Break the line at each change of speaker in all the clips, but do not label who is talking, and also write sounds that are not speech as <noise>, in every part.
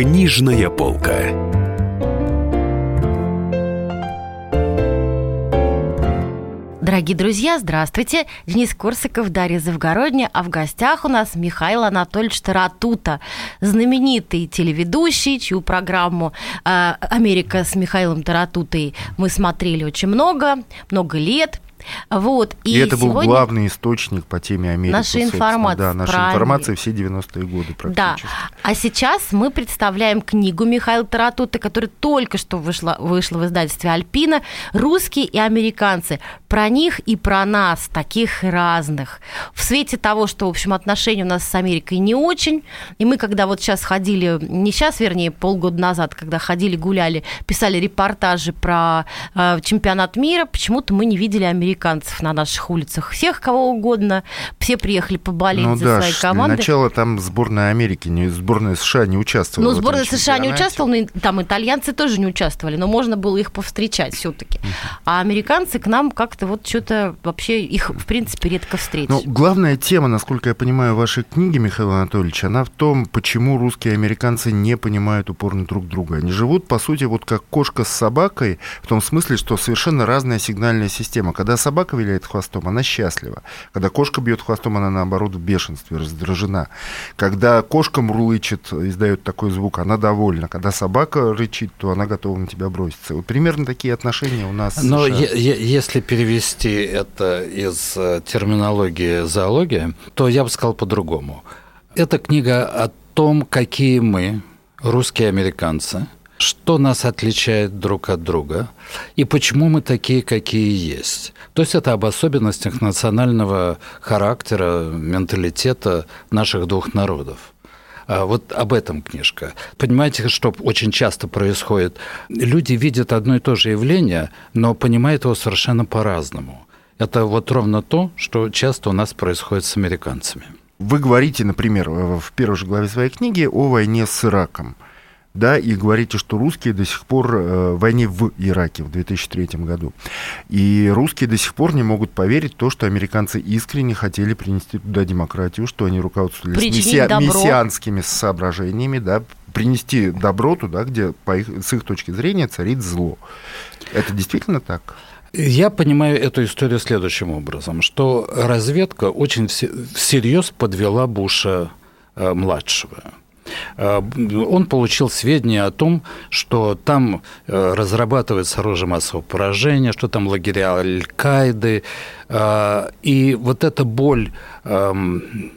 Книжная полка.
Дорогие друзья, здравствуйте. Денис Корсаков, Дарья Завгородня, а в гостях у нас Михаил Анатольевич Таратута, знаменитый телеведущий, чью программу э, «Америка с Михаилом Таратутой» мы смотрели очень много, много лет. Вот.
И, и это был главный источник по теме Америки.
Нашей информации.
Да, наша информация все 90-е годы практически.
Да. А сейчас мы представляем книгу Михаила Таратута, которая только что вышла, вышла в издательстве «Альпина». «Русские и американцы». Про них и про нас, таких разных. В свете того, что, в общем, отношения у нас с Америкой не очень, и мы, когда вот сейчас ходили, не сейчас, вернее, полгода назад, когда ходили, гуляли, писали репортажи про э, чемпионат мира, почему-то мы не видели американцев американцев на наших улицах. Всех, кого угодно. Все приехали поболеть ну, за да, свои команды.
Начало там сборная Америки, не, сборная США не участвовала.
Ну, сборная США не участвовала, но там итальянцы тоже не участвовали, но можно было их повстречать все-таки. А американцы к нам как-то вот что-то вообще их, в принципе, редко встретишь. Ну,
главная тема, насколько я понимаю, вашей книги, Михаил Анатольевич, она в том, почему русские и американцы не понимают упорно друг друга. Они живут, по сути, вот как кошка с собакой, в том смысле, что совершенно разная сигнальная система. Когда собака виляет хвостом, она счастлива. Когда кошка бьет хвостом, она наоборот в бешенстве, раздражена. Когда кошка мурлычет, издает такой звук, она довольна. Когда собака рычит, то она готова на тебя броситься. Вот примерно такие отношения у нас.
Но если перевести это из э, терминологии зоологии, то я бы сказал по-другому. Это книга о том, какие мы, русские американцы, что нас отличает друг от друга и почему мы такие, какие есть. То есть это об особенностях национального характера, менталитета наших двух народов. А вот об этом книжка. Понимаете, что очень часто происходит? Люди видят одно и то же явление, но понимают его совершенно по-разному. Это вот ровно то, что часто у нас происходит с американцами.
Вы говорите, например, в первой же главе своей книги о войне с Ираком да, и говорите, что русские до сих пор э, в войне в Ираке в 2003 году. И русские до сих пор не могут поверить в то, что американцы искренне хотели принести туда демократию, что они руководствовались месси... мессианскими соображениями, да, принести добро туда, где по их, с их точки зрения царит зло. Это действительно так?
Я понимаю эту историю следующим образом, что разведка очень всерьез подвела Буша э, младшего. Э, он получил сведения о том, что там э, разрабатывается оружие массового поражения, что там лагеря Аль-Каиды. Э, и вот эта боль эм,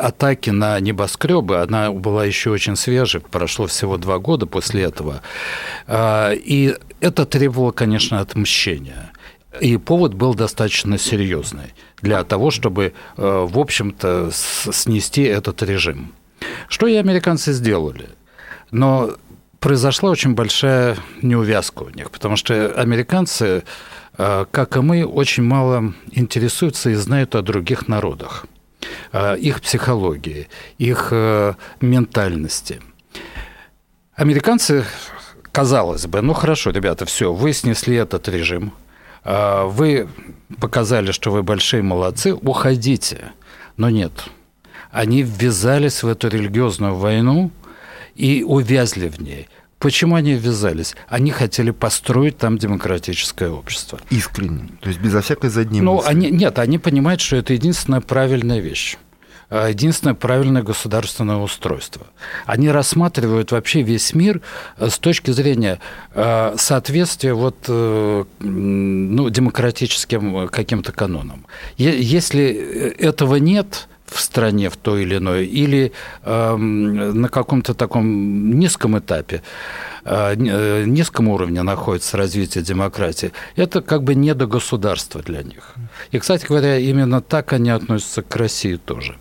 атаки на небоскребы, она была еще очень свежей, прошло всего два года после этого. И это требовало, конечно, отмщения. И повод был достаточно серьезный для того, чтобы, в общем-то, снести этот режим. Что и американцы сделали. Но произошла очень большая неувязка у них, потому что американцы, э, как и мы, очень мало интересуются и знают о других народах, их психологии, их э, ментальности. Американцы, казалось бы, ну хорошо, ребята, все, вы снесли этот режим, э, вы показали, что вы большие молодцы, уходите. Но нет, они ввязались в эту религиозную войну и увязли в ней. Почему они ввязались? Они хотели построить там демократическое общество.
Искренне, то есть безо всякой задней
ну, Они, нет, они понимают, что это единственная правильная вещь а, единственное правильное государственное устройство. Они рассматривают вообще весь мир э, с точки зрения э, соответствия вот, э, ну, демократическим каким-то канонам. Если этого нет, в стране в той или иной, или э, на каком-то таком низком этапе, э, э, низком уровне находится развитие демократии, это как бы не до государства для них. И, кстати говоря, именно так они относятся к России тоже.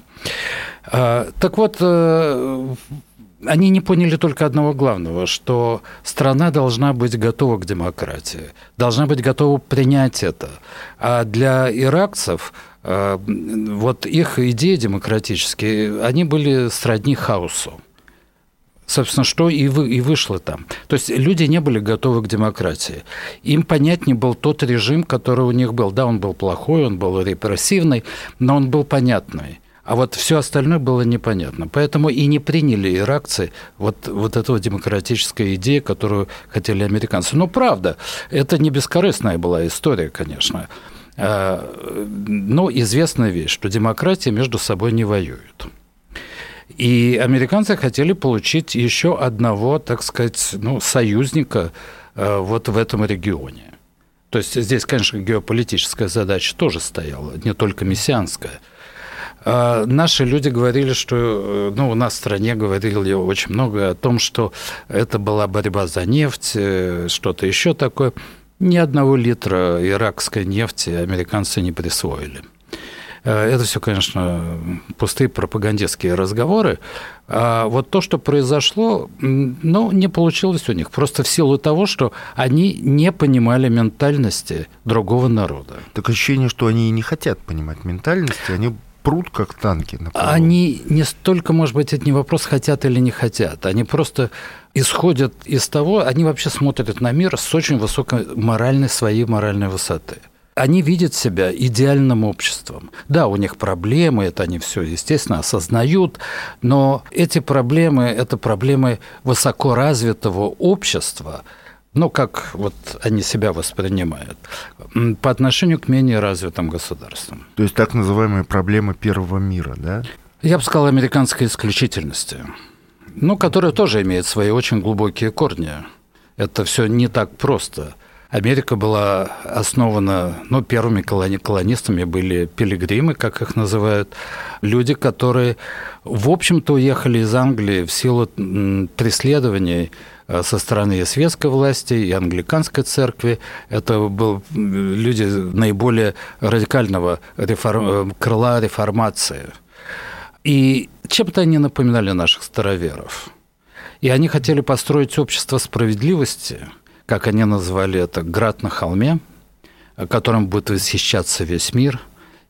Э, так вот, э, они не поняли только одного главного, что страна должна быть готова к демократии, должна быть готова принять это. А для иракцев а, вот их идеи демократические, они были сродни хаосу. Собственно, что и, вы, и вышло там. То есть люди не были готовы к демократии. Им понятнее был тот режим, который у них был. Да, он был плохой, он был репрессивный, но он был понятный. А вот все остальное было непонятно. Поэтому и не приняли иракцы вот, вот эту демократическую идею, которую хотели американцы. Но правда, это не бескорыстная была история, конечно. А, но известная вещь, что демократии между собой не воюют. И американцы хотели получить еще одного, так сказать, ну, союзника а, вот в этом регионе. То есть здесь, конечно, геополитическая задача тоже стояла, не только мессианская – наши люди говорили, что, э, ну, у нас в стране говорили очень много о том, что это была борьба за нефть, э, что-то еще такое. Ни одного литра иракской нефти американцы не присвоили. Э, это все, конечно, пустые пропагандистские разговоры. А вот то, что произошло, ну, не получилось у них. Просто в силу того, что они не понимали ментальности другого народа.
Так ощущение, что они и не хотят понимать ментальности, они прут, как танки.
На Они не столько, может быть, это не вопрос, хотят или не хотят. Они просто исходят из того, они вообще смотрят на мир с очень высокой моральной, своей моральной высоты. Они видят себя идеальным обществом. Да, у них проблемы, это они все, естественно, осознают, но эти проблемы – это проблемы высокоразвитого общества – ну, как вот они себя воспринимают, по отношению к менее развитым государствам.
То есть так называемые проблемы первого мира, да?
Я бы сказал, американской исключительности, ну, которая тоже имеет свои очень глубокие корни. Это все не так просто. Америка была основана, ну, первыми колони колонистами были пилигримы, как их называют, люди, которые, в общем-то, уехали из Англии в силу преследований со стороны и светской власти, и англиканской церкви. Это были люди наиболее радикального реформ... Э, крыла реформации. И чем-то они напоминали наших староверов. И они хотели построить общество справедливости, как они назвали это, град на холме, которым будет восхищаться весь мир,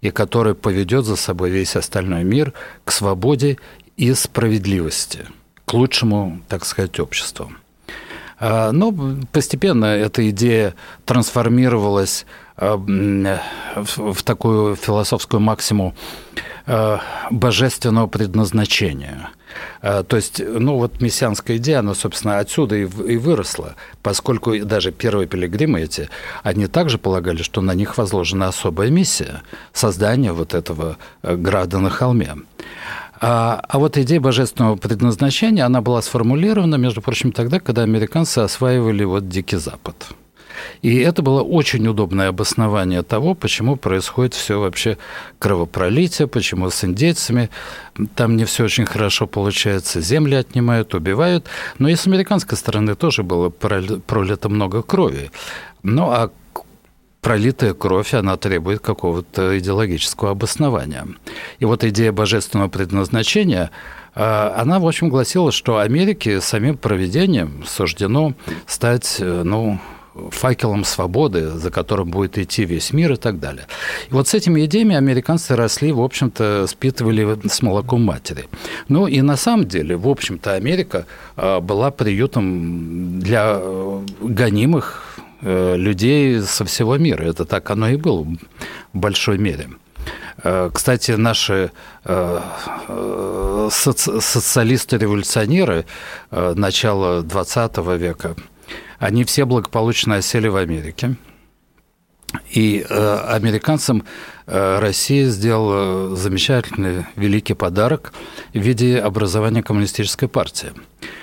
и который поведет за собой весь остальной мир к свободе и справедливости, к лучшему, так сказать, обществу. А, но постепенно эта идея трансформировалась а, в такую философскую максиму а, божественного предназначения. То есть, ну вот мессианская идея, она, собственно, отсюда и выросла, поскольку даже первые пилигримы эти, они также полагали, что на них возложена особая миссия – создание вот этого э, града на холме. А, а вот идея божественного предназначения, она была сформулирована, между прочим, тогда, когда американцы осваивали вот Дикий Запад. И это было очень удобное обоснование того, почему происходит все вообще кровопролитие, почему с индейцами там не все очень хорошо получается, земли отнимают, убивают. Но и с американской стороны тоже было пролито много крови. Ну а пролитая кровь, она требует какого-то идеологического обоснования. И вот идея божественного предназначения, а, она, в общем, гласила, что Америке самим проведением суждено стать, э, ну, факелом свободы, за которым будет идти весь мир и так далее. И вот с этими идеями американцы росли, в общем-то, спитывали с молоком матери. Ну и на самом деле, в общем-то, Америка а, была приютом для э, гонимых Э, людей со всего мира. Это так оно и было в большой мере. Э, кстати, наши э, социалисты-революционеры начала XX века, они все благополучно осели в Америке. И американцам Россия сделала замечательный великий подарок в виде образования коммунистической партии – Э,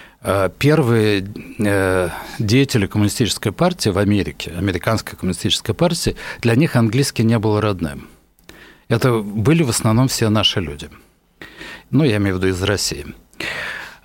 первые э, деятели коммунистической партии в Америке, американской коммунистической партии, для них английский не был родным. Это были в основном все наши люди. Ну, я имею в виду из России.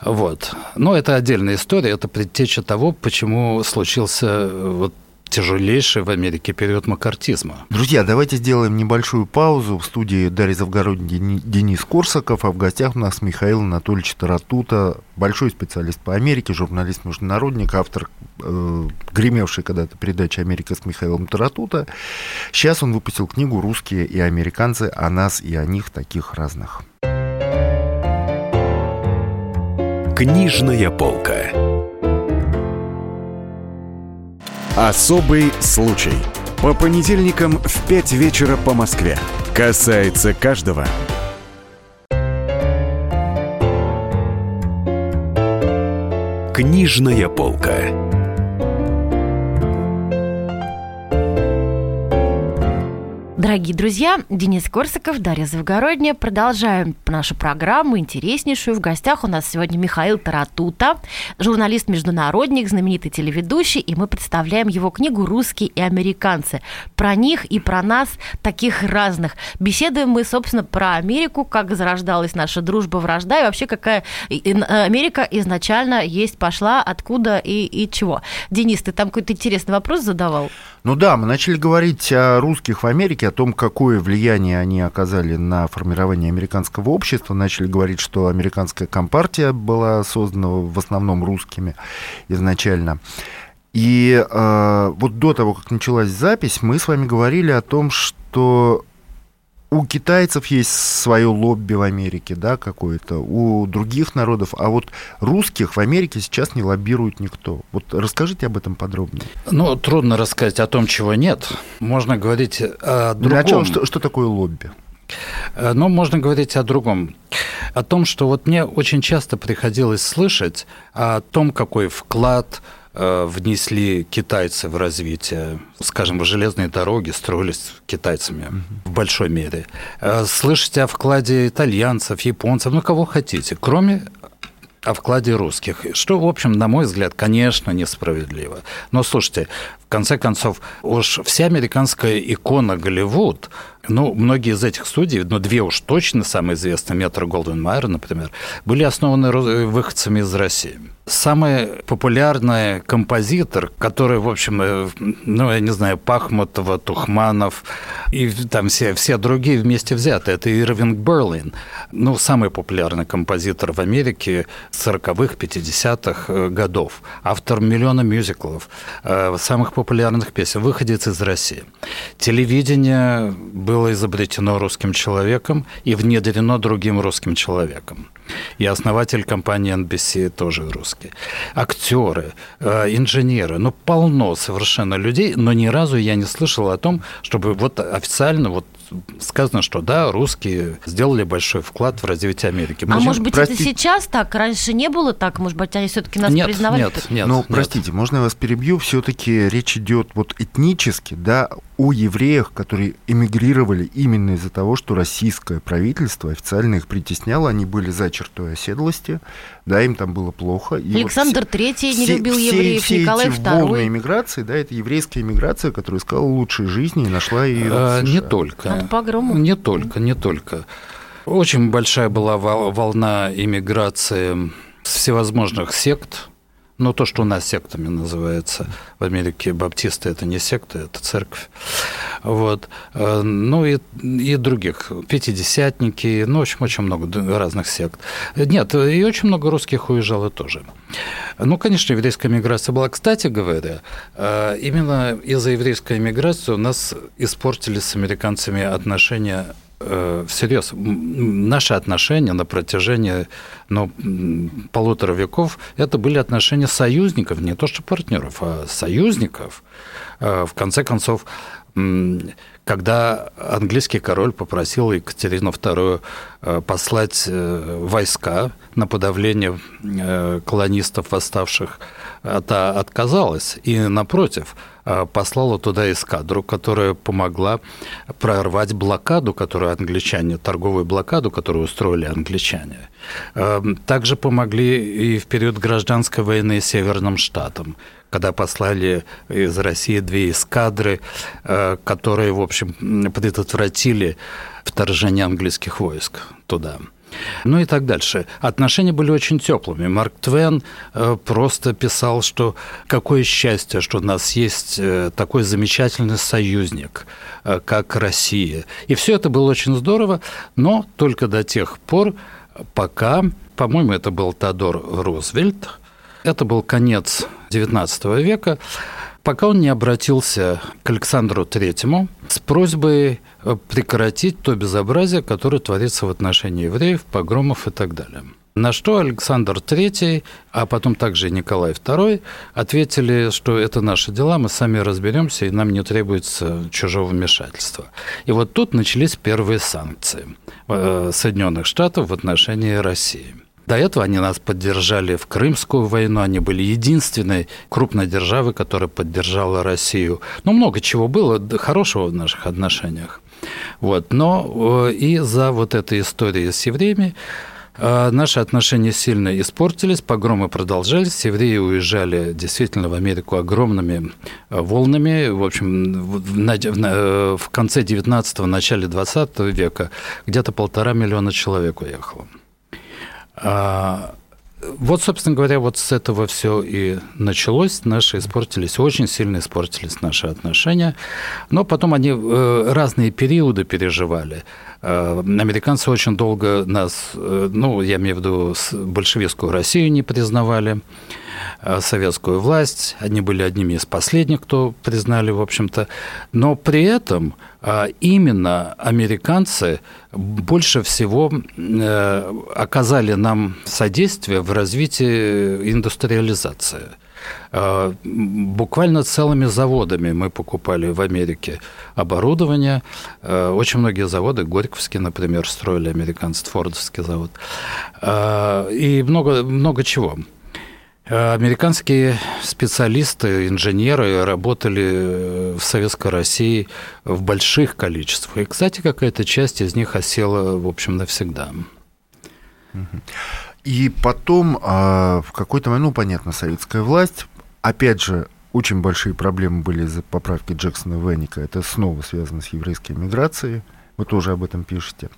Вот. Но это отдельная история, это предтеча того, почему случился э, вот тяжелейший в Америке период макартизма.
Друзья, давайте сделаем небольшую паузу. В студии Дарья Завгородний, Денис Корсаков, а в гостях у нас Михаил Анатольевич Таратута, большой специалист по Америке, журналист-международник, автор э, гремевшей когда-то передачи «Америка с Михаилом Таратута». Сейчас он выпустил книгу «Русские и американцы. О нас и о них таких разных».
Книжная полка. Особый случай. По понедельникам в 5 вечера по Москве. Касается каждого. Книжная полка.
Дорогие друзья, Денис Корсаков, Дарья Завгородняя. Продолжаем нашу программу, интереснейшую. В гостях у нас сегодня Михаил Таратута, журналист-международник, знаменитый телеведущий, и мы представляем его книгу «Русские и американцы». Про них и про нас, таких разных. Беседуем мы, собственно, про Америку, как зарождалась наша дружба, вражда, и вообще какая Америка изначально есть, пошла, откуда и, и чего. Денис, ты там какой-то интересный вопрос задавал?
Ну да, мы начали говорить о русских в Америке, о том, какое влияние они оказали на формирование американского общества. Начали говорить, что американская компартия была создана в основном русскими изначально. И э, вот до того, как началась запись, мы с вами говорили о том, что у китайцев есть свое лобби в Америке, да, какое-то, у других народов, а вот русских в Америке сейчас не лоббирует никто. Вот расскажите об этом подробнее.
Ну, трудно рассказать о том, чего нет. Можно говорить о другом. Начало,
что, что такое лобби?
Э, Но ну, можно говорить о другом. О том, что вот мне очень часто приходилось слышать о том, какой вклад внесли китайцы в развитие. Скажем, железные дороги строились китайцами в большой мере. Э, слышите о вкладе итальянцев, японцев, ну кого хотите, кроме о вкладе русских, что, в общем, на мой взгляд, конечно, несправедливо. Но слушайте, в конце концов, уж вся американская икона Голливуд, ну, многие из этих студий, но две уж точно самые известные, Метро Голден Майер, например, были основаны выходцами из России самый популярный композитор, который, в общем, э, ну, я не знаю, Пахмутова, Тухманов и там все, все другие вместе взяты, это Ирвинг Берлин. Ну, самый популярный композитор в Америке 40-х, 50-х э, годов. Автор миллиона мюзиклов, э, самых популярных песен, выходец из России. Телевидение было изобретено русским человеком и внедрено другим русским человеком. И основатель компании NBC тоже русский. Актеры, э, инженеры, ну полно совершенно людей, но ни разу я не слышал о том, чтобы вот официально вот сказано, что да, русские сделали большой вклад в развитие Америки.
А может быть, простите... это сейчас так? Раньше не было так? Может быть, они все-таки нас
нет,
признавали?
Нет, нет.
Ну, простите, можно я вас перебью? Все-таки речь идет вот этнически, да, о евреях, которые эмигрировали именно из-за того, что российское правительство официально их притесняло, они были за чертой оседлости, да, им там было плохо.
И Александр вот Третий не любил все, евреев,
все
Николай
эти
II.
волны иммиграции, да, это еврейская иммиграция, которая искала лучшей жизни и нашла ее.
А, не только.
От погрома.
Не только, не только. Очень большая была волна иммиграции всевозможных сект, ну, то, что у нас сектами называется. В Америке баптисты – это не секта, это церковь. Вот. Э, ну, и, и других. Пятидесятники, ну, в общем, очень много разных сект. Нет, и очень много русских уезжало тоже. Ну, конечно, еврейская миграция была. Кстати говоря, э, именно из-за еврейской миграции у нас испортились с американцами отношения всерьез наши отношения на протяжении ну, полутора веков это были отношения союзников, не то что партнеров, а союзников. Э, в конце концов, когда английский король попросил Екатерину II э, послать э, войска на подавление колонистов, восставших, та отказалась. И, напротив, послала туда эскадру, которая помогла прорвать блокаду, которую англичане, торговую блокаду, которую устроили англичане. Также помогли и в период гражданской войны Северным Штатам когда послали из России две эскадры, э, которые, в общем, предотвратили вторжение английских войск туда. Ну и так дальше. Отношения были очень теплыми. Марк Твен э, просто писал, что какое счастье, что у нас есть э, такой замечательный союзник, как Россия. И все это было очень здорово, но только до тех пор, пока, по-моему, это был Тодор Рузвельт, это был конец XIX века, пока он не обратился к Александру Третьему с просьбой э, прекратить то безобразие, которое творится в отношении евреев, погромов и так далее. На что Александр III, а потом также Николай II ответили, что это наши дела, мы сами разберемся, и нам не требуется чужого вмешательства. И вот тут начались первые санкции э, Соединенных Штатов в отношении России. До этого они нас поддержали в Крымскую войну, они были единственной крупной державой, которая поддержала Россию. Ну, много чего было хорошего в наших отношениях. Вот. Но э, и за вот этой историей с евреями э, Наши отношения сильно испортились, погромы продолжались, евреи уезжали действительно в Америку огромными э, волнами. В общем, в конце 19-го, начале 20 века где-то полтора миллиона человек уехало. А, вот, собственно говоря, вот с этого все и началось. Наши испортились, очень сильно испортились наши отношения. Но потом они э, разные периоды переживали. Э, американцы очень долго нас, э, ну, я имею в виду большевистскую Россию не признавали. Э, советскую власть. Они были одними из последних, кто признали, в общем-то. Но при этом э, именно американцы больше всего э, оказали нам содействие в развитии индустриализации. Буквально целыми заводами мы покупали в Америке оборудование. Очень многие заводы, Горьковский, например, строили американцы, Фордовский завод. И много, много чего. Американские специалисты, инженеры работали в Советской России в больших количествах. И, кстати, какая-то часть из них осела, в общем, навсегда.
И потом а, в какой-то момент, ну, понятно, советская власть, опять же, очень большие проблемы были из-за поправки Джексона Венника. Это снова связано с еврейской миграцией. Вы тоже об этом пишете.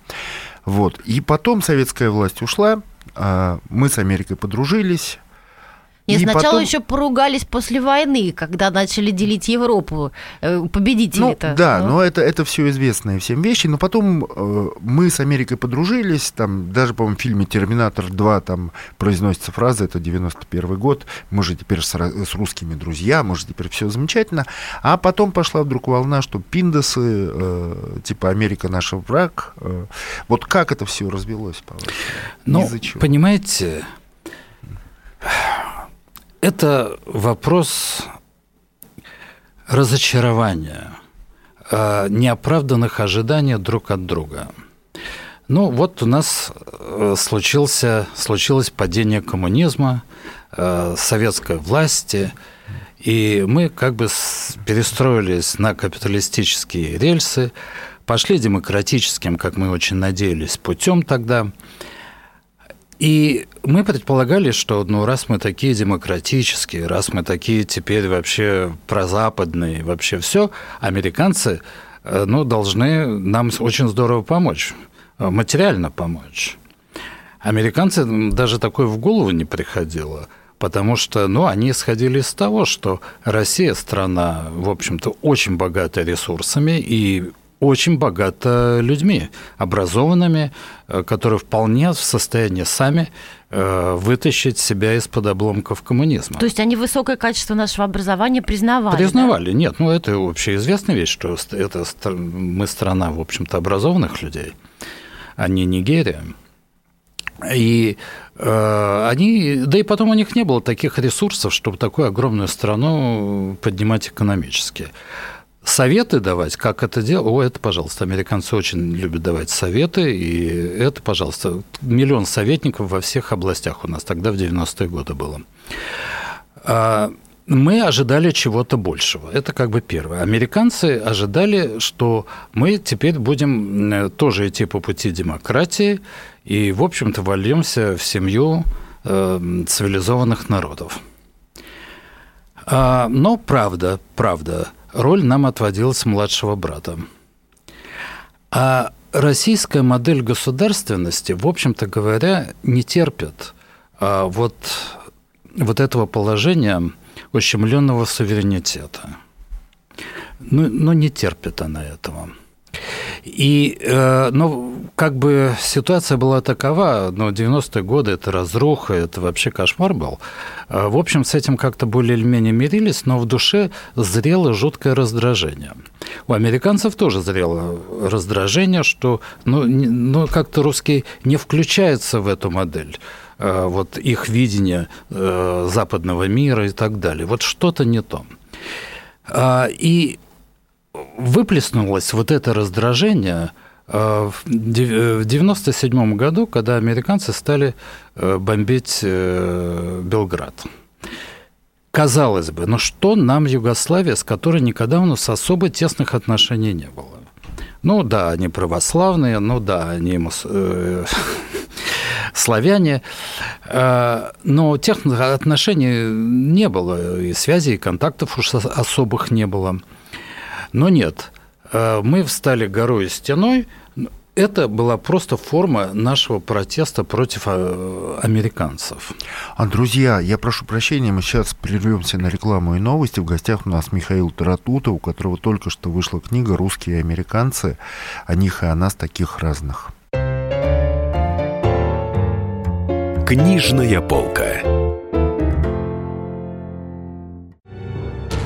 Вот. И потом советская власть ушла, а, мы с Америкой подружились,
и, и сначала потом... еще поругались после войны, когда начали делить Европу, э, победители-то.
Ну, да, но, но это, это все известные всем вещи. Но потом э, мы с Америкой подружились, там даже, по-моему, в фильме «Терминатор 2» там произносится фраза, это 91 год, мы же теперь с, с русскими друзья, мы же теперь все замечательно. А потом пошла вдруг волна, что пиндосы, э, типа Америка наш враг. Э, вот как это все развелось, по-вашему?
Ну, понимаете, это вопрос разочарования, а, неоправданных ожиданий друг от друга. Ну, вот у нас э, случился, случилось падение коммунизма, э, советской власти, и мы как бы перестроились на капиталистические рельсы, пошли демократическим, как мы очень надеялись, путем тогда – и мы предполагали, что ну, раз мы такие демократические, раз мы такие теперь вообще прозападные, вообще все, американцы э, ну, должны нам очень здорово помочь, э, материально помочь. Американцы даже такое в голову не приходило, потому что ну, они исходили из того, что Россия страна, в общем-то, очень богата ресурсами, и очень богата людьми, образованными, э, которые вполне в состоянии сами э, вытащить себя из-под обломков коммунизма.
То есть они высокое качество нашего образования признавали?
Признавали, да? нет. Ну, это общеизвестная вещь, что это мы страна, в общем-то, образованных людей, а не Нигерия. И э, они, да и потом у них не было таких ресурсов, чтобы такую огромную страну поднимать экономически советы давать, как это делать, о, это, пожалуйста, американцы очень любят давать советы, и это, пожалуйста, миллион советников во всех областях у нас тогда в 90-е годы было. А, мы ожидали чего-то большего. Это как бы первое. Американцы ожидали, что мы теперь будем тоже идти по пути демократии и, в общем-то, вольемся в семью э, цивилизованных народов. А, но правда, правда, роль нам отводилась младшего брата. А российская модель государственности, в общем-то говоря, не терпит а, вот, вот этого положения ущемленного суверенитета. Ну, ну, не терпит она этого. И, э, ну, как бы ситуация была такова, но 90-е годы это разруха, это вообще кошмар был. Э, в общем, с этим как-то более или менее мирились, но в душе зрело жуткое раздражение. У американцев тоже зрело раздражение, что ну, ну, как-то русский не включается в эту модель э, вот их видение западного мира и так далее. Вот что-то не то. А, и выплеснулось вот это раздражение В 1997 году, когда американцы стали бомбить Белград. Казалось бы, но что нам Югославия, с которой никогда у нас особо тесных отношений не было? Ну да, они православные, ну да, они э, <laughs> славяне, э, но тех отношений не было, и связей, и контактов уж особых не было. Но нет, э, мы встали горой и стеной, это была просто форма нашего протеста против э, американцев.
А, друзья, я прошу прощения, мы сейчас прервемся на рекламу и новости. В гостях у нас Михаил Таратута, у которого только что вышла книга «Русские американцы. О них и о нас таких разных».
Книжная полка.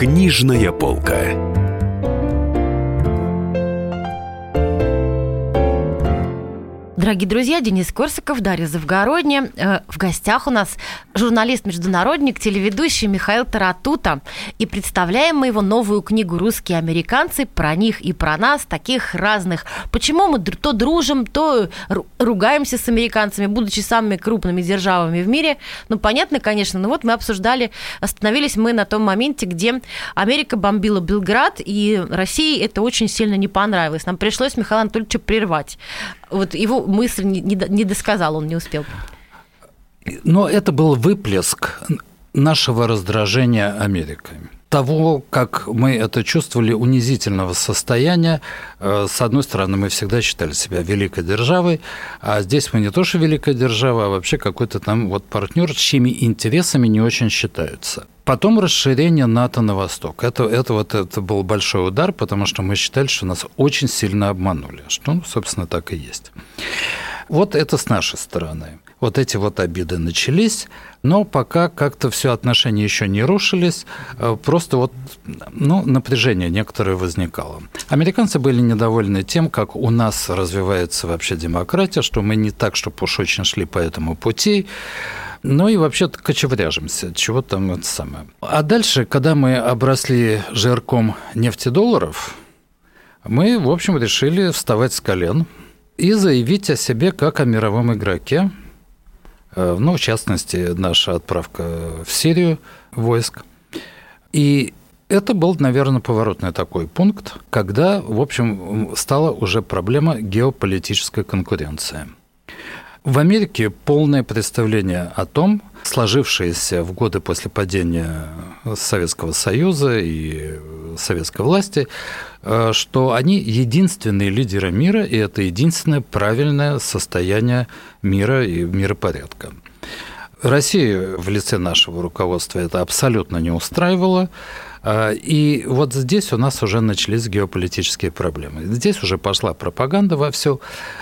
Книжная полка.
Дорогие друзья, Денис Корсаков, Дарья Завгородня. Э, в гостях у нас журналист-международник, телеведущий Михаил Таратута. И представляем мы его новую книгу «Русские американцы» про них и про нас, таких разных. Почему мы то дружим, то ругаемся с американцами, будучи самыми крупными державами в мире. Ну, понятно, конечно, но вот мы обсуждали, остановились мы на том моменте, где Америка бомбила Белград, и России это очень сильно не понравилось. Нам пришлось Михаила Анатольевича прервать. Вот его мысль не, досказал, он не успел.
Но это был выплеск нашего раздражения Америкой того, как мы это чувствовали, унизительного состояния. Э, с одной стороны, мы всегда считали себя великой державой, а здесь мы не то что великая держава, а вообще какой-то там вот партнер, с чьими интересами не очень считаются. Потом расширение НАТО на восток. Это, это, вот, это был большой удар, потому что мы считали, что нас очень сильно обманули. Что, ну, собственно, так и есть. Вот это с нашей стороны вот эти вот обиды начались, но пока как-то все отношения еще не рушились, э, просто вот ну, напряжение некоторое возникало. Американцы были недовольны тем, как у нас развивается вообще демократия, что мы не так, чтобы уж очень шли по этому пути, ну и вообще кочевряжемся, чего там это самое. А дальше, когда мы обросли жирком нефтедолларов, мы, в общем, решили вставать с колен и заявить о себе как о мировом игроке, Э, ну, в частности, наша отправка в Сирию войск. И это был, наверное, поворотный такой пункт, когда, в общем, стала уже проблема геополитической конкуренции. В Америке полное представление о том, сложившееся в годы после падения Советского Союза и советской власти, э, что они единственные лидеры мира, и это единственное правильное состояние мира и миропорядка. Россия в лице нашего руководства это абсолютно не устраивало. А, и вот здесь у нас уже начались геополитические проблемы. Здесь уже пошла пропаганда во все,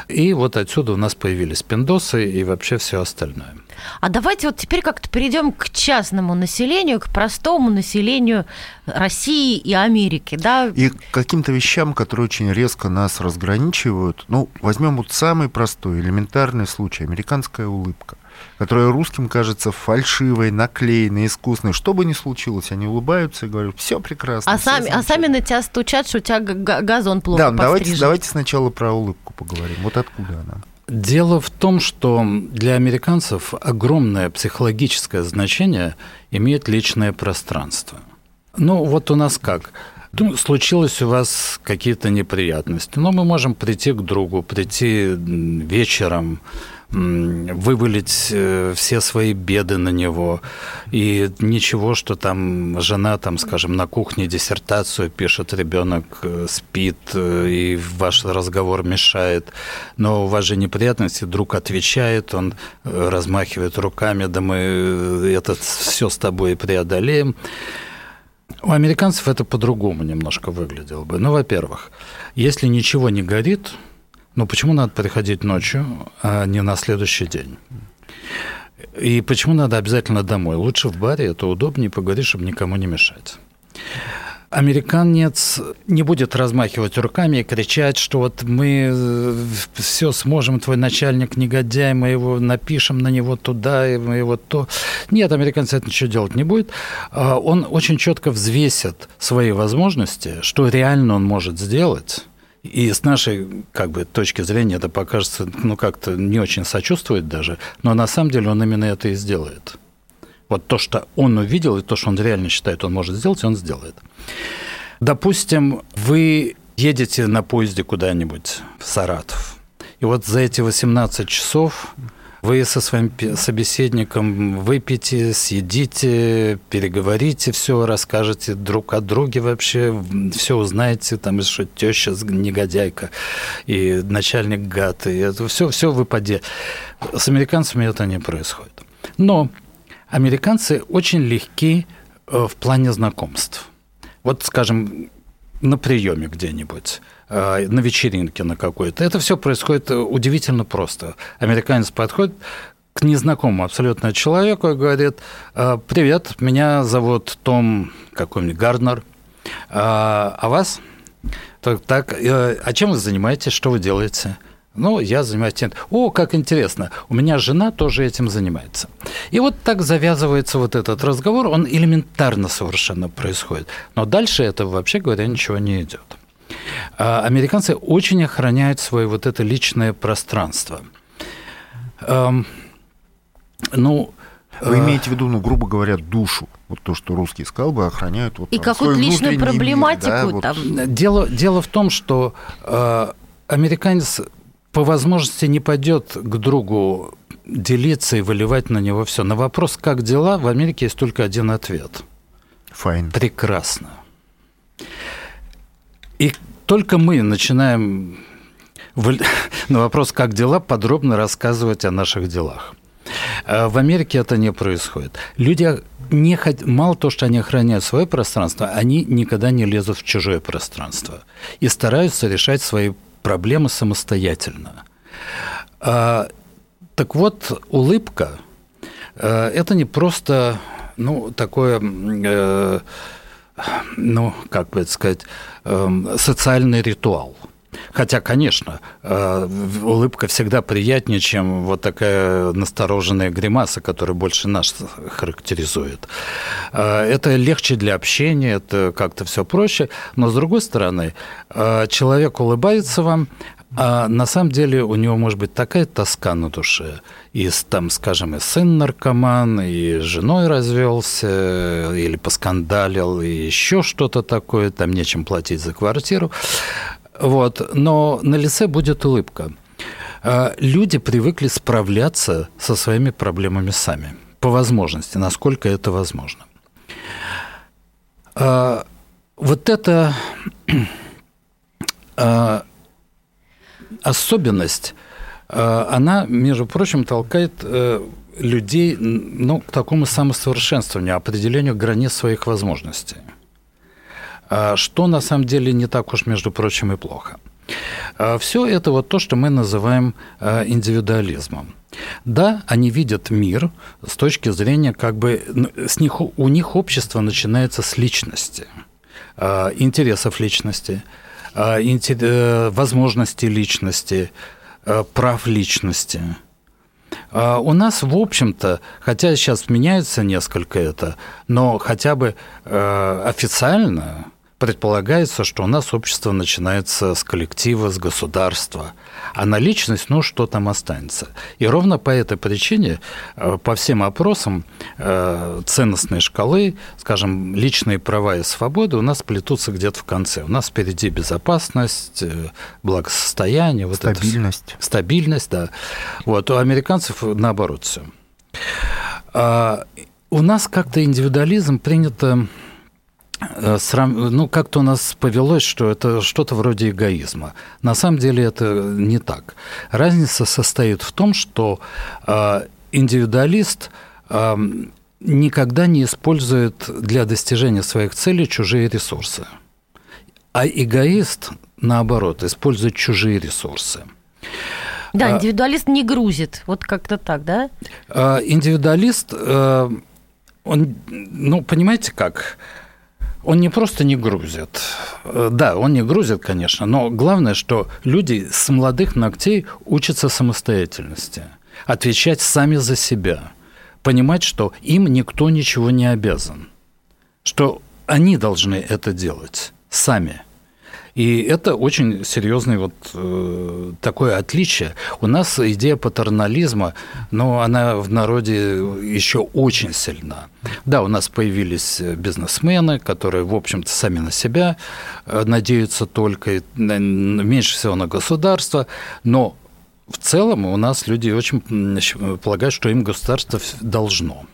и вот отсюда у нас появились пиндосы и вообще все остальное.
А давайте вот теперь как-то перейдем к частному населению, к простому населению России и Америки, да?
И к каким-то вещам, которые очень резко нас разграничивают. Ну, возьмем вот самый простой, элементарный случай, американская улыбка которая русским кажется фальшивой, наклеенной, искусной. Что бы ни случилось, они улыбаются и говорят, все прекрасно.
А, сами, а сами на тебя стучат, что у тебя газон плохо
Да, давайте, давайте сначала про улыбку поговорим. Вот откуда она?
Дело в том, что для американцев огромное психологическое значение имеет личное пространство. Ну, вот у нас как? Ну, случилось у вас какие-то неприятности, но мы можем прийти к другу, прийти вечером, вывалить э, все свои беды на него. И ничего, что там жена, там, скажем, на кухне диссертацию пишет, ребенок э, спит, э, и ваш разговор мешает. Но у вас же неприятности, друг отвечает, он размахивает руками, да мы это все с тобой преодолеем. У американцев это по-другому немножко выглядело бы. Ну, во-первых, если ничего не горит, Но почему надо приходить ночью, а не на следующий день? И почему надо обязательно домой? Лучше в баре, это удобнее поговорить, чтобы никому не мешать. Американец не будет размахивать руками и кричать, что вот мы э, все сможем, твой начальник негодяй, мы его напишем на него туда, и мы его то. Нет, американец это ничего делать не будет. А он очень четко взвесит свои возможности, что реально он может сделать, и с нашей как бы, точки зрения это покажется, ну, как-то не очень сочувствует даже, но на самом деле он именно это и сделает. Вот то, что он увидел, и то, что он реально считает, он может сделать, он сделает. Допустим, вы едете на поезде куда-нибудь в Саратов, и вот за эти 18 часов вы со своим собеседником выпьете, съедите, переговорите, все расскажете друг о друге вообще, все узнаете, там, что теща негодяйка и начальник гад, и это все, все выпаде. С американцами это не происходит. Но американцы очень легки э, в плане знакомств. Вот, скажем, на приеме где-нибудь на вечеринке на какой-то. Это все происходит удивительно просто. Американец подходит к незнакомому абсолютно человеку и говорит, «Э, привет, меня зовут Том какой-нибудь Гарднер, а, вас? Так, так, э, а чем вы занимаетесь, что вы делаете? Ну, я занимаюсь тем. О, как интересно, у меня жена тоже этим занимается. И вот так завязывается вот этот разговор, он элементарно совершенно происходит. Но дальше это, вообще говоря, ничего не идет. А американцы очень охраняют свое вот это личное пространство.
Ну, вы э, имеете в виду, ну, грубо говоря, душу. Вот то, что русские сказал бы, охраняют вот
И какую-то личную проблематику мир, да, там.
Вот. Дело, дело в том, что э, американец по возможности не пойдет к другу делиться и выливать на него все. На вопрос, как дела, в Америке есть только один ответ.
Fine.
Прекрасно. И только мы начинаем <laughs> на вопрос «как дела?» подробно рассказывать о наших делах. А в Америке это не происходит. Люди не хот... мало то, что они охраняют свое пространство, они никогда не лезут в чужое пространство и стараются решать свои проблемы самостоятельно. А, так вот, улыбка а, это не просто ну, такое э, ну, как бы сказать, эм, социальный ритуал. Хотя, конечно, э, улыбка всегда приятнее, чем вот такая настороженная гримаса, которая больше нас характеризует. Э, это легче для общения, это как-то все проще. Но, с другой стороны, э, человек улыбается вам, а на самом деле у него может быть такая тоска на душе. И там, скажем, и сын наркоман, и женой развелся, или поскандалил, и еще что-то такое, там нечем платить за квартиру. Вот. Но на лице будет улыбка. А люди привыкли справляться со своими проблемами сами, по возможности, насколько это возможно. А вот это <clears throat> а особенность, она, между прочим, толкает э, людей ну, к такому самосовершенствованию, определению границ своих возможностей. А что на самом деле не так уж, между прочим, и плохо. Все это вот то, что мы называем э, индивидуализмом. Да, они видят мир с точки зрения, как бы с них, у них общество начинается с личности, интересов личности, э, возможности личности, э, прав личности. А у нас, в общем-то, хотя сейчас меняется несколько это, но хотя бы э, официально предполагается, что у нас общество начинается с коллектива, с государства, а на личность, ну, что там останется. И ровно по этой причине э, по всем опросам э, ценностной шкалы, скажем, личные права и свободы у нас плетутся где-то в конце. У нас впереди безопасность, э, благосостояние.
Вот стабильность.
Это, стабильность, да. Вот, у американцев наоборот все. А у нас как-то индивидуализм принято ну, как-то у нас повелось, что это что-то вроде эгоизма. На самом деле это не так. Разница состоит в том, что э, индивидуалист эм, никогда не использует для достижения своих целей чужие ресурсы. А эгоист, наоборот, использует чужие ресурсы.
Да, а индивидуалист не грузит, вот как-то так, да?
А, индивидуалист, э, он, ну, понимаете как, он не просто не грузит. Э, да, он не грузит, конечно, но главное, что люди с молодых ногтей учатся самостоятельности, отвечать сами за себя, понимать, что им никто ничего не обязан, что они должны это делать сами – и это очень серьезное вот э, такое отличие. У нас идея патернализма, но она в народе еще очень сильна. Да, у нас появились бизнесмены, которые, в общем-то, сами на себя э, надеются только, меньше всего на государство, но в целом у нас люди очень полагают, что им государство должно.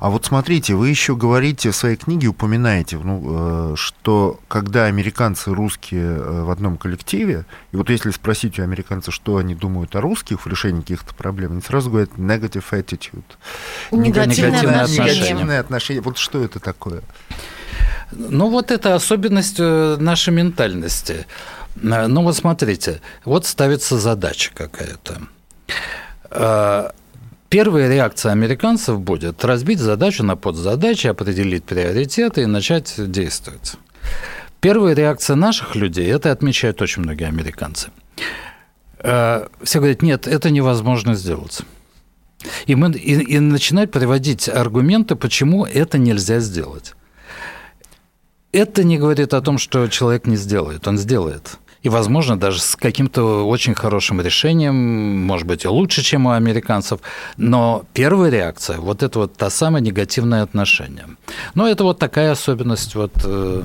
А вот смотрите, вы еще говорите в своей книге, упоминаете, ну, э, что когда американцы и русские э, в одном коллективе, и вот если спросить у американцев, что они думают о русских в решении каких-то проблем, они сразу говорят negative attitude.
Негативное, негативное
отношение. Негативное отношение. Вот что это такое?
Ну, вот это особенность э, нашей ментальности. Ну, вот смотрите, вот ставится задача какая-то Первая реакция американцев будет разбить задачу на подзадачи, определить приоритеты и начать действовать. Первая реакция наших людей, это отмечают очень многие американцы. Э, все говорят, нет, это невозможно сделать. И, мы, и, и начинают приводить аргументы, почему это нельзя сделать. Это не говорит о том, что человек не сделает, он сделает и, возможно, даже с каким-то очень хорошим решением, может быть, лучше, чем у американцев. Но первая реакция – вот это вот та самая негативное отношение. Но это вот такая особенность вот э,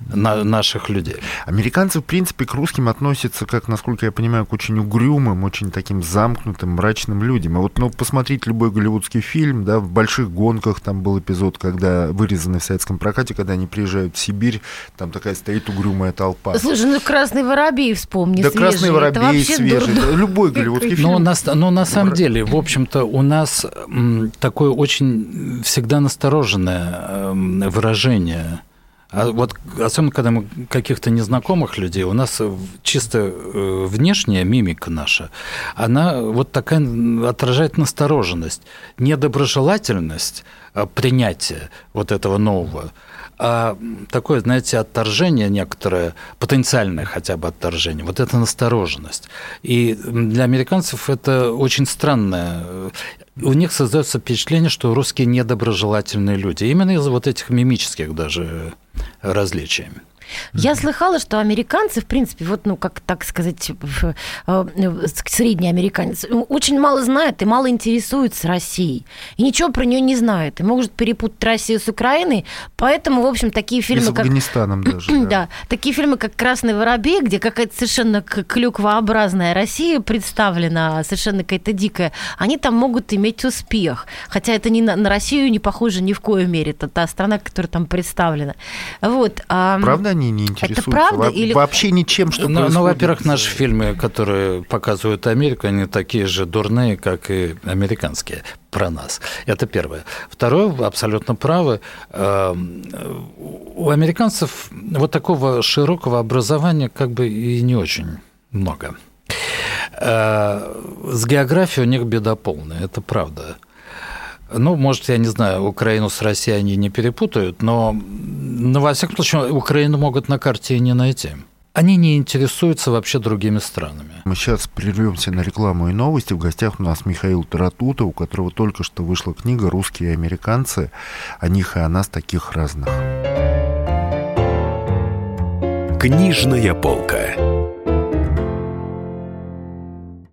на наших людей.
Американцы, в принципе, к русским относятся, как, насколько я понимаю, к очень угрюмым, очень таким замкнутым, мрачным людям. И вот, ну, посмотреть любой голливудский фильм, да, в «Больших гонках» там был эпизод, когда вырезанный в советском прокате, когда они приезжают в Сибирь, там такая стоит угрюмая толпа.
Слушай, ну «Красный воробей» вспомни,
Да свежий. «Красный воробей» свежий. Да, любой <laughs> голливудский фильм.
Но на, но на самом деле, в общем-то, у нас такое очень всегда настороженное выражение – а вот особенно, когда мы каких-то незнакомых людей, у нас чисто э, внешняя мимика наша, она вот такая отражает настороженность, недоброжелательность а принятия вот этого нового, а такое, знаете, отторжение некоторое, потенциальное хотя бы отторжение, вот это настороженность. И для американцев это очень странное у них создается впечатление, что русские недоброжелательные люди. Именно из-за вот этих мимических даже различий.
Я слыхала, что американцы, в принципе, вот, ну, как так сказать, э, средний американец, очень мало знают и мало интересуются Россией. И ничего про нее не знают. И могут перепутать Россию с Украиной. Поэтому, в общем, такие фильмы,
и с Афганистаном
как... <clears throat>
даже. <clears throat> Да.
да. Такие фильмы, как «Красный воробей», где какая-то совершенно клюквообразная Россия представлена, совершенно какая-то дикая, они там могут иметь успех. Хотя это не на, на Россию не похоже ни в коей мере. Это та страна, которая там представлена. Вот.
Правда они не интересуются
это правда, во- или...
вообще ничем, что
ну,
происходит.
Ну, во-первых, наши фильмы, которые показывают Америку, они такие же дурные, как и американские про нас. Это первое. Второе, абсолютно правы. Эм, у американцев вот такого широкого образования как бы и не очень много. Э, с географией у них беда полная, это правда. Ну, может, я не знаю, Украину с Россией они не перепутают, но, ну, во всяком случае, Украину могут на карте и не найти. Они не интересуются вообще другими странами.
Мы сейчас прервемся на рекламу и новости. В гостях у нас Михаил Таратута, у которого только что вышла книга «Русские и американцы. О них и о нас таких разных».
Книжная полка.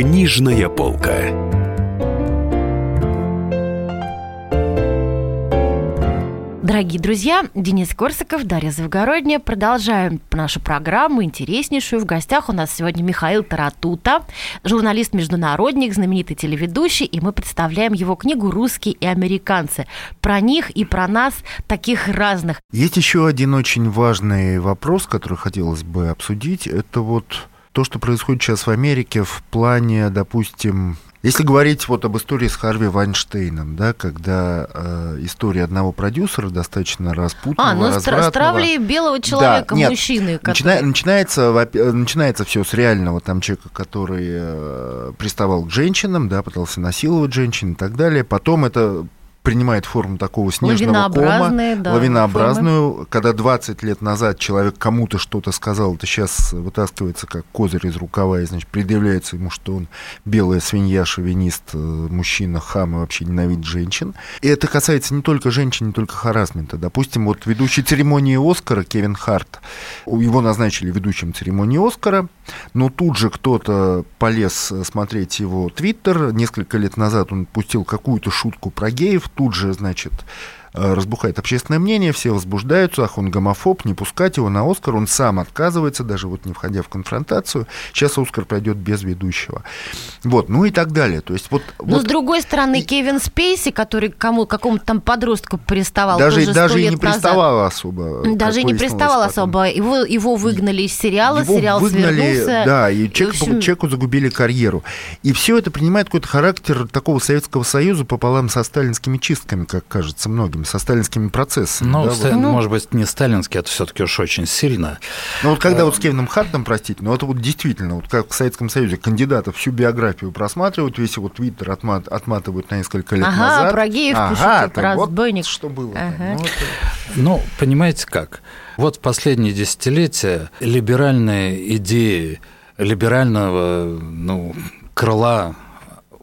Книжная полка.
Дорогие друзья, Денис Корсаков, Дарья Завгородняя. Продолжаем нашу программу, интереснейшую. В гостях у нас сегодня Михаил Таратута, журналист-международник, знаменитый телеведущий, и мы представляем его книгу «Русские и американцы». Про них и про нас таких разных.
Есть еще один очень важный вопрос, который хотелось бы обсудить. Это вот то, что происходит сейчас в Америке в плане, допустим, если говорить вот об истории с Харви Вайнштейном, да, когда э, история одного продюсера достаточно распутанного,
А, ну
развратного...
стравли белого человека,
да, нет,
мужчины. Который...
Начина, начинается, начинается все с реального там человека, который э, приставал к женщинам, да, пытался насиловать женщин и так далее. Потом это принимает форму такого снежного кома,
да,
лавинообразную. Формы. Когда 20 лет назад человек кому-то что-то сказал, это сейчас вытаскивается как козырь из рукава, и, значит, предъявляется ему, что он белая свинья, шовинист, э, мужчина, хам и вообще ненавидит женщин. И это касается не только женщин, не только харасмента. Допустим, вот ведущий церемонии Оскара Кевин Харт, его назначили ведущим церемонии Оскара, но тут же кто-то полез смотреть его твиттер. Несколько лет назад он пустил какую-то шутку про геев, тут же, значит, разбухает общественное мнение, все возбуждаются, ах, он гомофоб, не пускать его на Оскар, он сам отказывается, даже вот не входя в конфронтацию. Сейчас Оскар пройдет без ведущего. Вот, ну и так далее. То есть вот,
Но
вот...
с другой стороны, Кевин Спейси, который кому, какому-то там подростку приставал
даже,
тоже
даже
и
не
назад.
приставал особо.
Даже не приставал
потом.
особо. Его, его выгнали из сериала,
его
сериал
выгнали,
свернулся.
Да, и человек,
в общем...
человеку загубили карьеру. И все это принимает какой-то характер такого Советского Союза пополам со сталинскими чистками, как кажется многим, со сталинскими процессами.
Ну,
да,
ста-
вот.
Ну.
может быть, не сталинский, это все-таки уж очень сильно.
Ну вот когда
Э,
вот с Кевином Хартом, простите, ну это вот действительно, вот как в Советском Союзе кандидатов всю биографию просматривают, весь его твиттер отмат, отматывают на несколько лет
Ага,
назад.
про геев
ага,
пишите, про
вот
разбойник.
что было.
Ага.
Ну, это-
Ну, понимаете как? Вот в последние десятилетия либеральные идеи либерального ну, крыла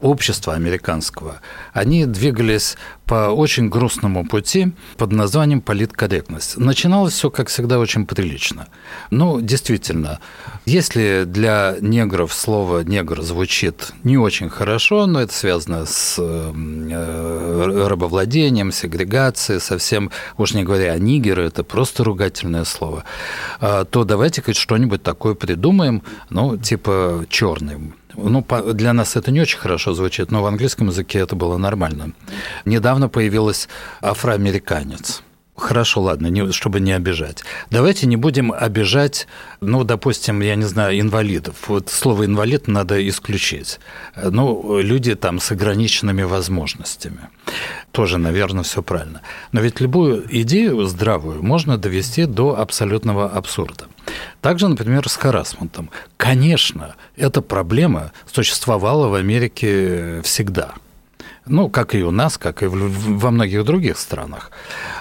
общества американского, они двигались по очень грустному пути под названием политкорректность. Начиналось все, как всегда, очень прилично. Ну, действительно, если для негров слово «негр» звучит не очень хорошо, но это связано с э, рабовладением, сегрегацией, совсем, уж не говоря о нигеры, это просто ругательное слово, а, то давайте хоть что-нибудь такое придумаем, ну, типа черный. Ну, для нас это не очень хорошо звучит, но в английском языке это было нормально. Недавно появилась афроамериканец. Хорошо, ладно, не, чтобы не обижать. Давайте не будем обижать, ну, допустим, я не знаю, инвалидов. Вот слово инвалид надо исключить. Ну, люди там с ограниченными возможностями. Тоже, наверное, все правильно. Но ведь любую идею здравую можно довести до абсолютного абсурда. Также, например, с харасментом. Конечно, эта проблема существовала в Америке всегда. Ну, как и у нас, как и в- во многих других странах.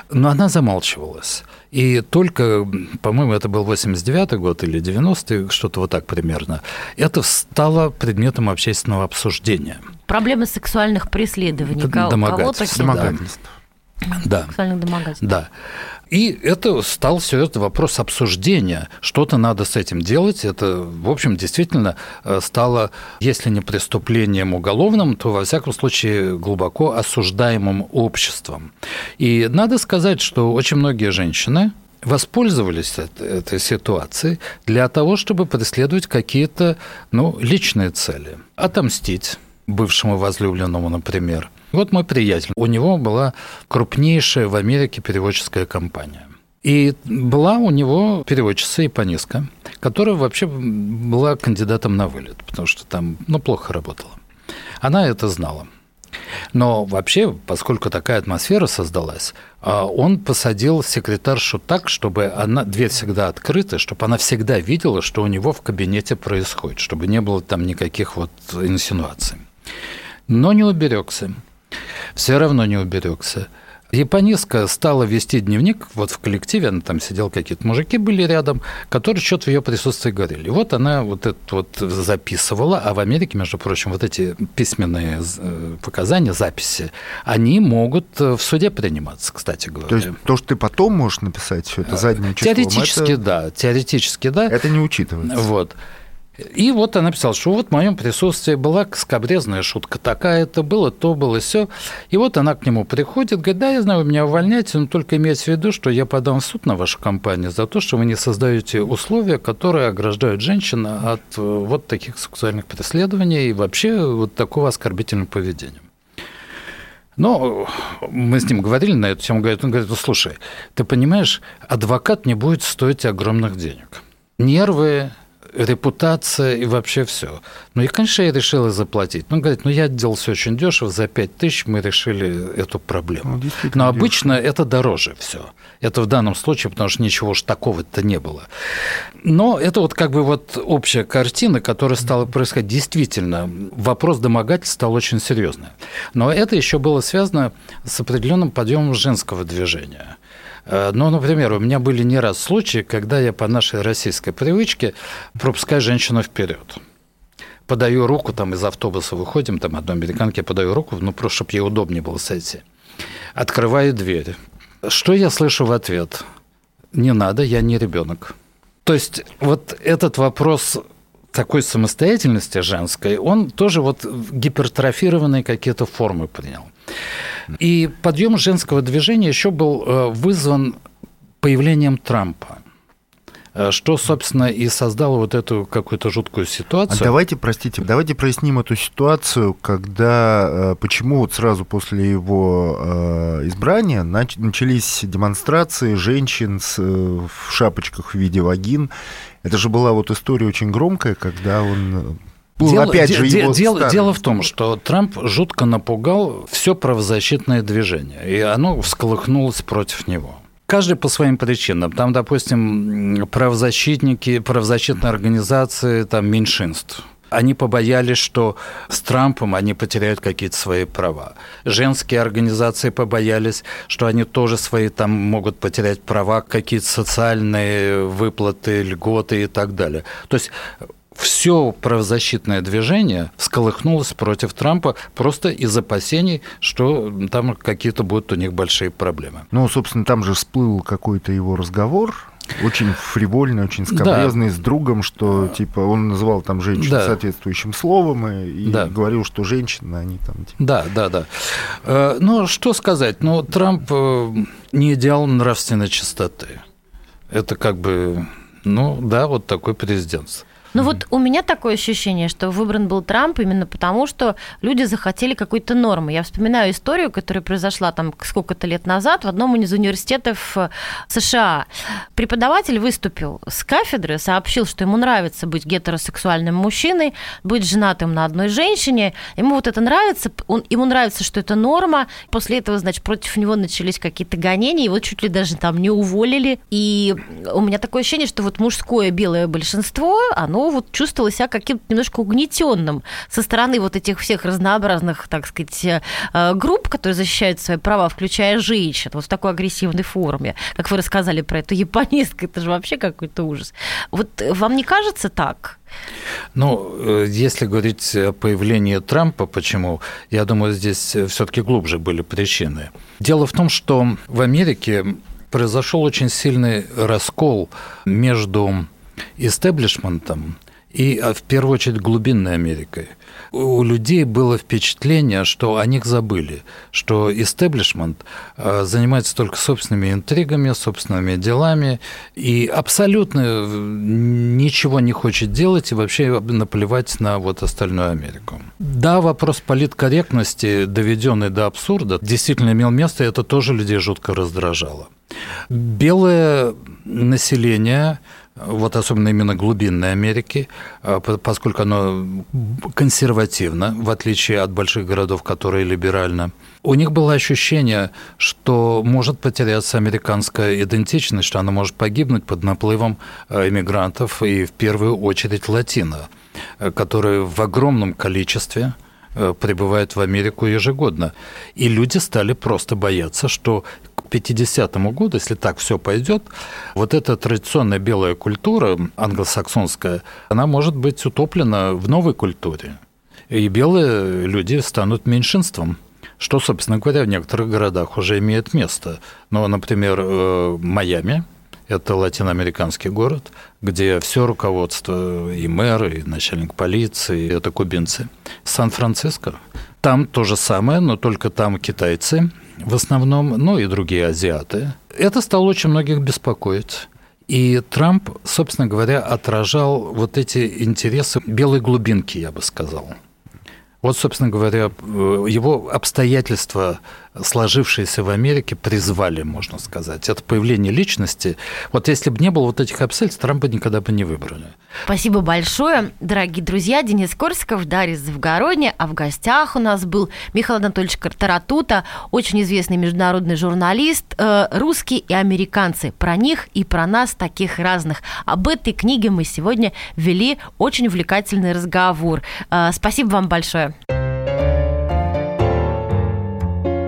Но она замалчивалась. И только, по-моему, это был 89-й год или 90-й, что-то вот так примерно, это стало предметом общественного обсуждения.
Проблемы сексуальных преследований.
Домогательств,
кого-то-
да.
Домогательство.
Да.
Сексуальных домогательств.
Да. И это стал все это вопрос обсуждения. Что-то надо с этим делать. Это, в общем, действительно э, стало, если не преступлением уголовным, то, во всяком случае, глубоко осуждаемым обществом. И надо сказать, что очень многие женщины воспользовались эт- этой ситуацией для того, чтобы преследовать какие-то ну, личные цели. Отомстить бывшему возлюбленному, например. Вот мой приятель. У него была крупнейшая в Америке переводческая компания. И была у него переводчица Ипаниска, которая вообще была кандидатом на вылет, потому что там ну, плохо работала. Она это знала. Но вообще, поскольку такая атмосфера создалась, а, он посадил секретаршу так, чтобы она, дверь всегда открыта, чтобы она всегда видела, что у него в кабинете происходит, чтобы не было там никаких вот инсинуаций. Но не уберегся. Все равно не уберегся. Японеска стала вести дневник, вот в коллективе, она там сидела, какие-то мужики были рядом, которые что-то в ее присутствии говорили. Вот она вот это вот записывала, а в Америке, между прочим, вот эти письменные э, показания, записи, они могут э, в суде приниматься, кстати говоря.
То есть то, что ты потом можешь написать все это задним числом,
Теоретически,
это,
да, теоретически, да.
это не учитывается.
Вот. И вот она написала, что вот в моем присутствии была скобрезная шутка такая, это было, то было, все. И вот она к нему приходит, говорит, да, я знаю, вы меня увольняете, но только имейте в виду, что я подам в суд на вашу компанию за то, что вы не создаете условия, которые ограждают женщин от э, вот таких сексуальных преследований и вообще вот такого оскорбительного поведения. Но мы с ним говорили на эту тему, говорит, он говорит, слушай, ты понимаешь, адвокат не будет стоить огромных денег. Нервы, репутация и вообще все. Ну и, конечно, я решила заплатить. Ну, говорит, ну я делал все очень дешево, за 5 тысяч мы решили эту проблему. Ну, Но обычно дешево. это дороже все. Это в данном случае, потому что ничего уж такого-то не было. Но это вот как бы вот общая картина, которая стала происходить. Действительно, вопрос домогательства стал очень серьезным. Но это еще было связано с определенным подъемом женского движения. Э, ну, например, у меня были не раз случаи, когда я по нашей российской привычке пропускаю женщину вперед. Подаю руку, там из автобуса выходим, там одной американке подаю руку, ну, просто чтобы ей удобнее было сойти. Открываю дверь. Что я слышу в ответ? Не надо, я не ребенок. То есть вот этот вопрос такой самостоятельности женской, он тоже вот гипертрофированные какие-то формы принял. И подъем женского движения еще был э, вызван появлением Трампа э, что, собственно, и создало вот эту какую-то жуткую ситуацию.
А давайте, простите, давайте проясним эту ситуацию, когда, э, почему вот сразу после его избрания начались демонстрации женщин в шапочках в виде вагин. Это же была вот история очень громкая, когда он
дело, опять же, де, его дело, дело в том, что Трамп жутко напугал все правозащитное движение, и оно всколыхнулось против него. Каждый по своим причинам. Там, допустим, правозащитники, правозащитные организации, там меньшинств. Они побоялись, что с Трампом они потеряют какие-то свои права. Женские организации побоялись, что они тоже свои там могут потерять права, какие-то социальные выплаты, льготы и так далее. То есть все правозащитное движение всколыхнулось против Трампа просто из опасений, что там какие-то будут у них большие проблемы.
Ну, собственно, там же всплыл какой-то его разговор, очень фривольный, очень скобрезный, да. с другом, что типа он называл там женщин да. соответствующим словом и, и да. говорил, что женщины, они там... Типа...
Да, да, да. Э, ну, что сказать, ну, Трамп э, не идеал нравственной чистоты. Это как бы, ну, да, вот такой президент.
Ну вот у меня такое ощущение, что выбран был Трамп именно потому, что люди захотели какой-то нормы. Я вспоминаю историю, которая произошла там сколько-то лет назад в одном из университетов э, США. Преподаватель выступил с кафедры, сообщил, что ему нравится быть гетеросексуальным мужчиной, быть женатым на одной женщине. Ему вот это нравится, он, ему нравится, что это норма. После этого, значит, против него начались какие-то гонения, его чуть ли даже там не уволили. И у меня такое ощущение, что вот мужское белое большинство, оно вот чувствовала себя каким-то немножко угнетенным со стороны вот этих всех разнообразных, так сказать, э, групп, которые защищают свои права, включая женщин, вот в такой агрессивной форме. Как вы рассказали про эту японистку, <laughs> это же вообще какой-то ужас. Вот вам не кажется так?
Ну, э, если говорить о появлении Трампа, почему, я думаю, здесь все-таки глубже были причины. Дело в том, что в Америке произошел очень сильный раскол между истеблишментом и а, в первую очередь глубинной Америкой. У людей было впечатление, что о них забыли, что истеблишмент а, занимается только собственными интригами, собственными делами и абсолютно ничего не хочет делать и вообще наплевать на вот остальную Америку. Да, вопрос политкорректности, доведенный до абсурда, действительно имел место, и это тоже людей жутко раздражало. Белое население вот особенно именно глубинной Америки, а, поскольку оно консервативно, в отличие от больших городов, которые либерально. У них было ощущение, что может потеряться американская идентичность, что она может погибнуть под наплывом а, иммигрантов и в первую очередь латино, а, которые в огромном количестве прибывают в Америку ежегодно. И люди стали просто бояться, что 50 году, если так все пойдет, вот эта традиционная белая культура англосаксонская, она может быть утоплена в новой культуре. И белые люди станут меньшинством что, собственно говоря, в некоторых городах уже имеет место. Ну, например, э, Майами – Это латиноамериканский город, где все руководство, и мэр, и начальник полиции, это кубинцы. Сан-Франциско. Там то же самое, но только там китайцы в основном, ну и другие азиаты. Это стало очень многих беспокоить. И Трамп, собственно говоря, отражал вот эти интересы белой глубинки, я бы сказал. Вот, собственно говоря, его обстоятельства сложившиеся в Америке, призвали, можно сказать. Это появление личности. Вот если бы не было вот этих обстоятельств, Трампа никогда бы не выбрали.
Спасибо большое, дорогие друзья. Денис Корсиков, Дарья Завгородня. А в гостях у нас был Михаил Анатольевич Таратута, очень известный международный журналист. Э, русские и американцы. Про них и про нас таких разных. Об этой книге мы сегодня вели очень увлекательный разговор. Э, спасибо вам большое.